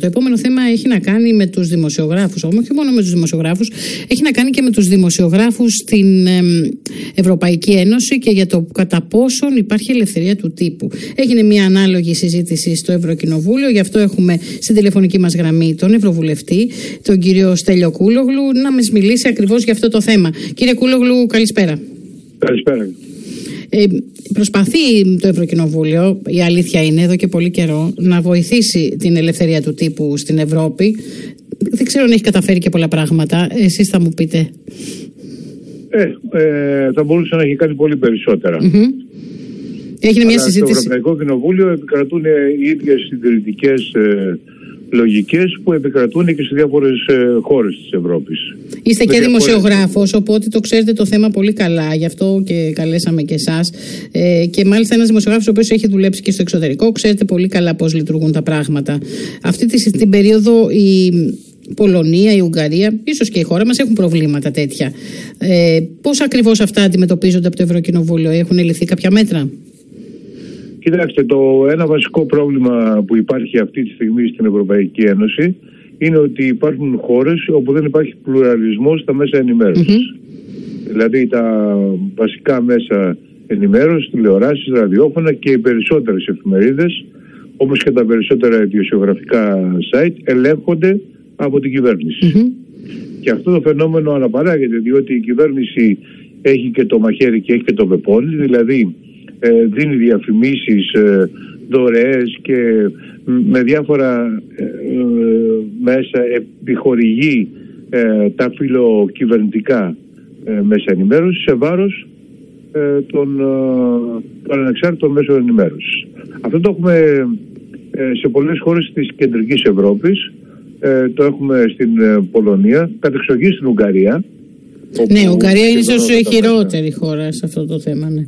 Το επόμενο θέμα έχει να κάνει με τους δημοσιογράφους, όχι μόνο με τους δημοσιογράφους, έχει να κάνει και με τους δημοσιογράφους στην Ευρωπαϊκή Ένωση και για το κατά πόσον υπάρχει ελευθερία του τύπου. Έγινε μια ανάλογη συζήτηση στο Ευρωκοινοβούλιο, γι' αυτό έχουμε στην τηλεφωνική μας γραμμή τον Ευρωβουλευτή, τον κύριο Στέλιο Κούλογλου, να μας μιλήσει ακριβώς για αυτό το θέμα. Κύριε Κούλογλου, καλησπέρα. Καλησπέρα. Ε, προσπαθεί το Ευρωκοινοβούλιο, η αλήθεια είναι εδώ και πολύ καιρό, να βοηθήσει την ελευθερία του τύπου στην Ευρώπη. Δεν ξέρω αν έχει καταφέρει και πολλά πράγματα. Εσείς θα μου πείτε. Ε, ε θα μπορούσε να έχει κάνει πολύ περισσότερα. Έγινε μια συζήτηση. Στο Ευρωπαϊκό Κοινοβούλιο επικρατούν οι ίδιες συντηρητικές ε, λογικές που επικρατούν και σε διάφορες ε, χώρες της Ευρώπης. Είστε και δημοσιογράφος, οπότε το ξέρετε το θέμα πολύ καλά, γι' αυτό και καλέσαμε και εσάς. Ε, και μάλιστα ένας δημοσιογράφος ο οποίος έχει δουλέψει και στο εξωτερικό, ξέρετε πολύ καλά πώς λειτουργούν τα πράγματα. Αυτή τη, την περίοδο η Πολωνία, η Ουγγαρία, ίσως και η χώρα μας έχουν προβλήματα τέτοια. Ε, Πώς ακριβώς αυτά αντιμετωπίζονται από το Ευρωκοινοβούλιο, έχουν ληφθεί κάποια μέτρα; Κοιτάξτε, το ένα βασικό πρόβλημα που υπάρχει αυτή τη στιγμή στην Ευρωπαϊκή Ένωση είναι ότι υπάρχουν χώρες όπου δεν υπάρχει πλουραλισμός στα μέσα Δηλαδή τα βασικά μέσα ενημέρωσης, τηλεοράσεις, ραδιόφωνα και οι περισσότερες εφημερίδες όπως και τα περισσότερα ιδιοσιογραφικά site ελέγχονται από την κυβερνηση Και αυτό το φαινόμενο αναπαράγεται διότι η κυβέρνηση έχει και το μαχαίρι και έχει και το πεπόνι, δηλαδή ε, δίνει διαφημίσεις, ε, δωρεές και με διάφορα ε, μέσα επιχορηγεί τα φιλοκυβερνητικά μέσα ενημέρωσης σε βάρος των, των ανεξάρτητων μέσων ενημέρωσης. Αυτό το έχουμε σε πολλές χώρες της κεντρικής Ευρώπης, το έχουμε στην Πολωνία, κατεξοχή στην Ουγγαρία. Ναι, η Ουγγαρία είναι ίσως η χειρότερη χώρα σε αυτό το θέμα, ναι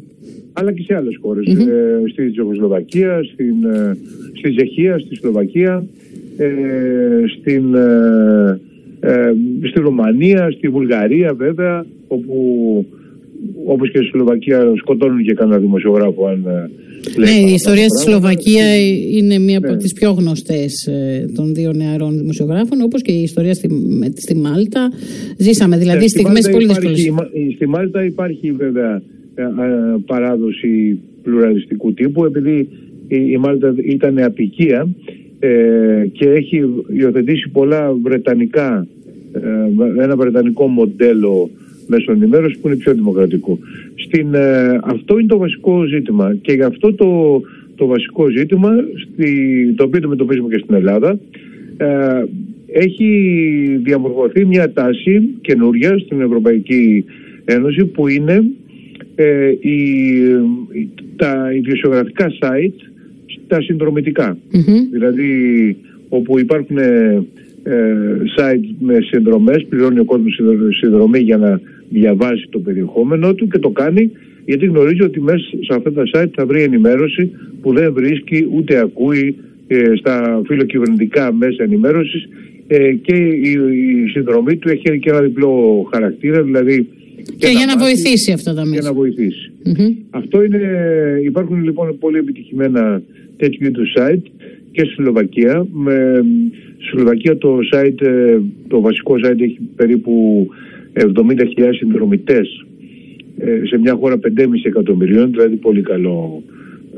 αλλά και σε άλλες χώρες. Ε, στη Τσεχοσλοβακία, στην, ε, στη Τσεχία, στη Σλοβακία, ε, στην, ε, ε, στη Ρουμανία, στη Βουλγαρία βέβαια, όπου όπως και στη Σλοβακία σκοτώνουν και κανένα δημοσιογράφο αν ναι, η ιστορία στη Σλοβακία είναι μία από ναι. τις πιο γνωστές των δύο νεαρών δημοσιογράφων, όπως και η ιστορία στη, στη Μάλτα. Ζήσαμε δηλαδή ναι, στιγμές πολύ δύσκολες. Στη Μάλτα υπάρχει βέβαια ε, ε, παράδοση πλουραλιστικού τύπου επειδή η Μάλτα ήταν απικία ε, και έχει υιοθετήσει πολλά βρετανικά ένα βρετανικό μοντέλο μέσω ενημέρωσης που είναι πιο δημοκρατικό. Στην, αυτό είναι το βασικό ζήτημα και γι' αυτό το, το βασικό ζήτημα στη, το οποίο αντιμετωπίζουμε και στην Ελλάδα έχει διαμορφωθεί μια τάση καινούρια στην Ευρωπαϊκή Ένωση που είναι ε, τα ιδιοσιογραφικά site τα συνδρομητικά. Δηλαδή όπου υπάρχουν ε, ε, site με συνδρομές, πληρώνει ο κόσμος συνδρομή για να διαβάσει το περιεχόμενό του και το κάνει γιατί γνωρίζει ότι μέσα σε αυτά τα site θα βρει ενημέρωση που δεν βρίσκει ούτε ακούει ε, στα φιλοκυβερνητικά μέσα ενημέρωσης ε, και η, η συνδρομή του έχει και ένα διπλό χαρακτήρα, δηλαδή και, για να βοηθήσει αυτά τα μέσα. Για να βοηθήσει. Αυτό είναι, υπάρχουν λοιπόν πολύ επιτυχημένα τέτοιου είδους site και στη Σλοβακία. Με, στη Σλοβακία το site, ε, το βασικό site έχει περίπου 70.000 συνδρομητές ε, σε μια χώρα 5,5 εκατομμυρίων, δηλαδή πολύ καλό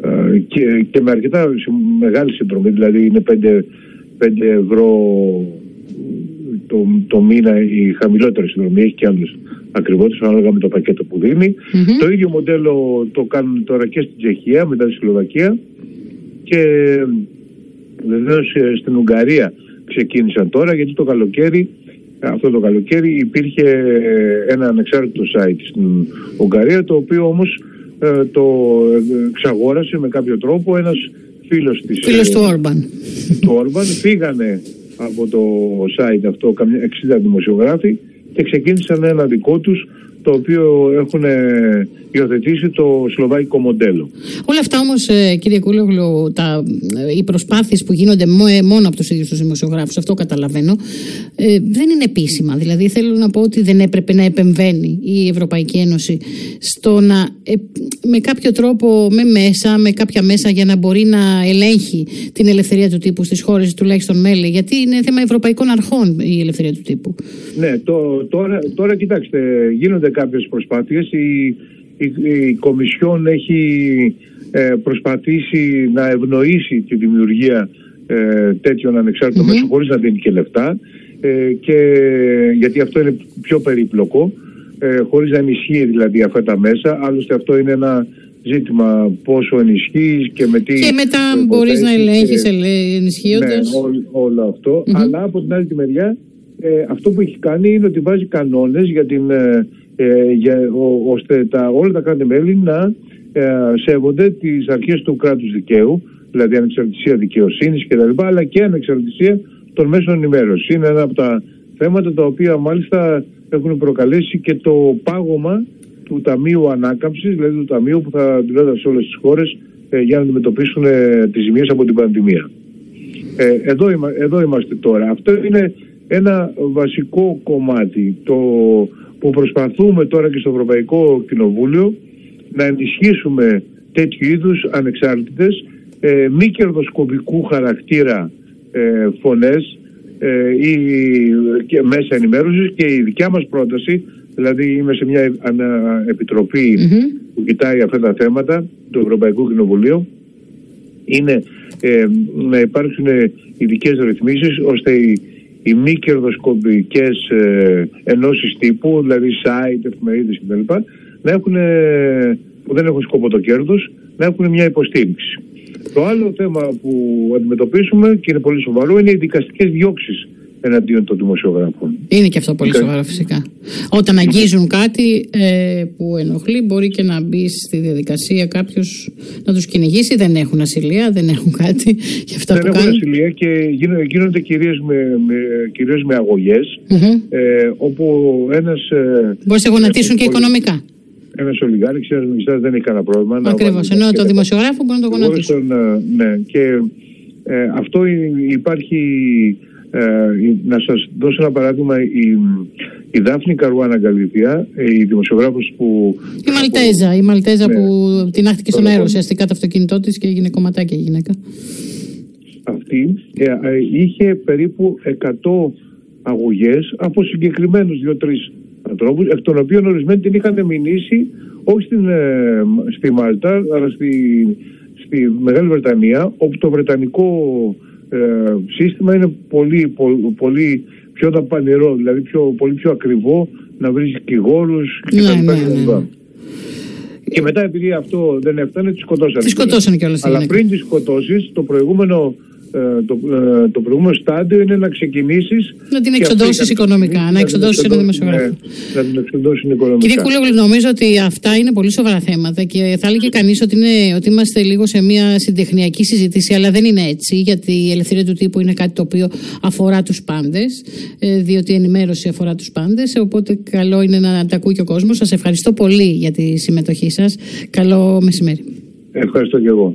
ε, και, και με αρκετά μεγάλη συνδρομή, δηλαδή είναι 5, 5 ευρώ το, το μήνα η χαμηλότερη συνδρομή, έχει και άλλους ακριβότερο ανάλογα με το πακέτο που δινει Το ίδιο μοντέλο το κάνουν τώρα και στην Τσεχία μετά τη Σλοβακία. Και βεβαίως ε, στην Ουγγαρία ξεκίνησαν τώρα γιατί το καλοκαίρι αυτό το καλοκαίρι υπήρχε ε, ένα ανεξάρτητο site στην Ουγγαρία το οποίο όμως ε, το εξαγόρασε με κάποιο τρόπο ένας φίλος της φίλος του Όρμπαν. του Όρμπαν. Φύγανε από το site αυτό 60 δημοσιογράφοι και ξεκίνησαν ένα δικό τους το οποίο έχουν υιοθετήσει το σλοβαϊκό μοντέλο. Όλα αυτά όμως, ε, κύριε Κούλογλου, τα, ε, οι προσπάθειες που γίνονται ε, μόνο από τους ίδιους τους δημοσιογράφους, αυτό καταλαβαίνω, δεν είναι επίσημα. Δηλαδή, θέλω να πω ότι δεν έπρεπε να επεμβαίνει η Ευρωπαϊκή Ένωση στο να με κάποιο τρόπο, με μέσα, με κάποια μέσα για να μπορεί να ελέγχει την ελευθερία του τύπου στις χώρες τουλάχιστον μέλη. Γιατί είναι θέμα ευρωπαϊκών αρχών η ελευθερία του τύπου. Ναι, το, τώρα, τώρα κοιτάξτε, γίνονται κάποιες προσπάθειες. Η, η, Κομισιόν έχει ε, προσπαθήσει να ευνοήσει τη δημιουργία ε, τέτοιων ανεξάρτητων mm-hmm. μέσων χωρίς να δίνει και λεφτά ε, και, γιατί αυτό είναι πιο περίπλοκο ε, χωρίς να ενισχύει δηλαδή αυτά τα μέσα άλλωστε αυτό είναι ένα ζήτημα πόσο ενισχύεις και με τι. Και μετά μπορείς να ελέγχεις ενισχύοντας. Ναι, όλο αυτό. Αλλά από την άλλη τη μεριά, ε, αυτό που έχει κάνει είναι ότι βάζει κανόνες για την ε, ε, για, ο, ώστε τα, όλα τα κράτη-μέλη να ε, σέβονται τις αρχές του κράτους δικαίου, δηλαδή ανεξαρτησία δικαιοσύνης κτλ. αλλά και ανεξαρτησία των μέσων ενημέρωσης. Είναι ένα από τα θέματα τα οποία μάλιστα έχουν προκαλέσει και το πάγωμα του Ταμείου Ανάκαμψης, δηλαδή του Ταμείου που θα αντιλέγεται σε όλες τις χώρες ε, για να αντιμετωπίσουν ε, τις ζημίες από την πανδημία. Ε, εδώ, εδώ είμαστε τώρα. Αυτό είναι ένα βασικό κομμάτι. Το, που προσπαθούμε τώρα και στο Ευρωπαϊκό Κοινοβούλιο να ενισχύσουμε τέτοιου είδους ανεξάρτητες ε, μη κερδοσκοπικού χαρακτήρα ε, φωνές ε, ή και μέσα ενημέρωσης και η δικιά μας πρόταση δηλαδή είμαι σε μια επιτροπή που κοιτάει αυτά τα θέματα του Ευρωπαϊκού Κοινοβουλίου είναι ε, να υπάρξουν ειδικές ρυθμίσεις ώστε οι οι μη κερδοσκοπικές ε, ενώσεις τύπου, δηλαδή site, εφημερίδες κτλ., να έχουν, που δεν έχουν σκοπό το κέρδος, να έχουν μια υποστήριξη. Το άλλο θέμα που αντιμετωπίσουμε και είναι πολύ σοβαρό είναι οι δικαστικές διώξεις εναντίον των δημοσιογράφων. Είναι και αυτό πολύ σοβαρό φυσικά. Όταν αγγίζουν κάτι ε, που ενοχλεί, μπορεί και να μπει στη διαδικασία κάποιος να τους κυνηγήσει. Δεν έχουν ασυλία, δεν έχουν κάτι για αυτά δεν που έχουν ασυλία και γίνονται κυρίως με, με, κυρίως με αγωγές, ε, όπου ένας. Ε, μπορείς να γονατίσουν και οικονομικά. Ένας ολιγάρχη, ένας μισθάς δεν έχει κανένα πρόβλημα. Ακριβώς. Ενώ το δημοσιογράφο μπορεί να το γονατίσουν. ναι, και ε, αυτό υπάρχει ε, να σας δώσω ένα παράδειγμα η, η Δάφνη Καρουάνα Γκαλιθία η δημοσιογράφος που... Η Μαλτέζα, η Μαλτέζα ναι, που την άχτηκε στον αέρα ουσιαστικά το αυτοκίνητό της και έγινε κομματάκι η γυναίκα. Αυτή ε, ε, είχε περίπου 100 αγωγές από συγκεκριμένους δύο-τρεις ανθρώπους εκ των οποίων ορισμένοι την είχαν μηνύσει όχι στην, στη Μάλτα αλλά στη, στη Μεγάλη Βρετανία όπου το Βρετανικό ε, σύστημα είναι πολύ, πολύ, πιο δαπανηρό, δηλαδή πιο, πολύ πιο ακριβό να βρεις δικηγόρους κτλ. Ναι, ναι, ναι. Και μετά επειδή αυτό δεν έφτανε, τη σκοτώσανε. Τη σκοτώσανε κιόλας. Αλλά πριν τη σκοτώσεις, το προηγούμενο ε, το, ε, το προηγούμενο στάδιο είναι να ξεκινήσεις. Να την εξοντώσεις οικονομικά, να εξοντώσεις ένα δημοσιογράφο. Ναι, να την εξοντώσει οικονομικά. Κύριε Κούλογλου, νομίζω ότι αυτά είναι πολύ σοβαρά θέματα και θα έλεγε κανείς ότι, ότι είμαστε λίγο σε μια συντεχνιακή συζήτηση, αλλά δεν είναι έτσι, γιατί η ελευθερία του τύπου είναι κάτι το οποίο αφορά τους πάντες, ε, διότι η ενημέρωση αφορά τους πάντες. Οπότε καλό είναι να τα ακούει και ο κόσμος. Σας ευχαριστώ πολύ για τη συμμετοχή σας. Καλό μεσημέρι. Ευχαριστώ και εγώ.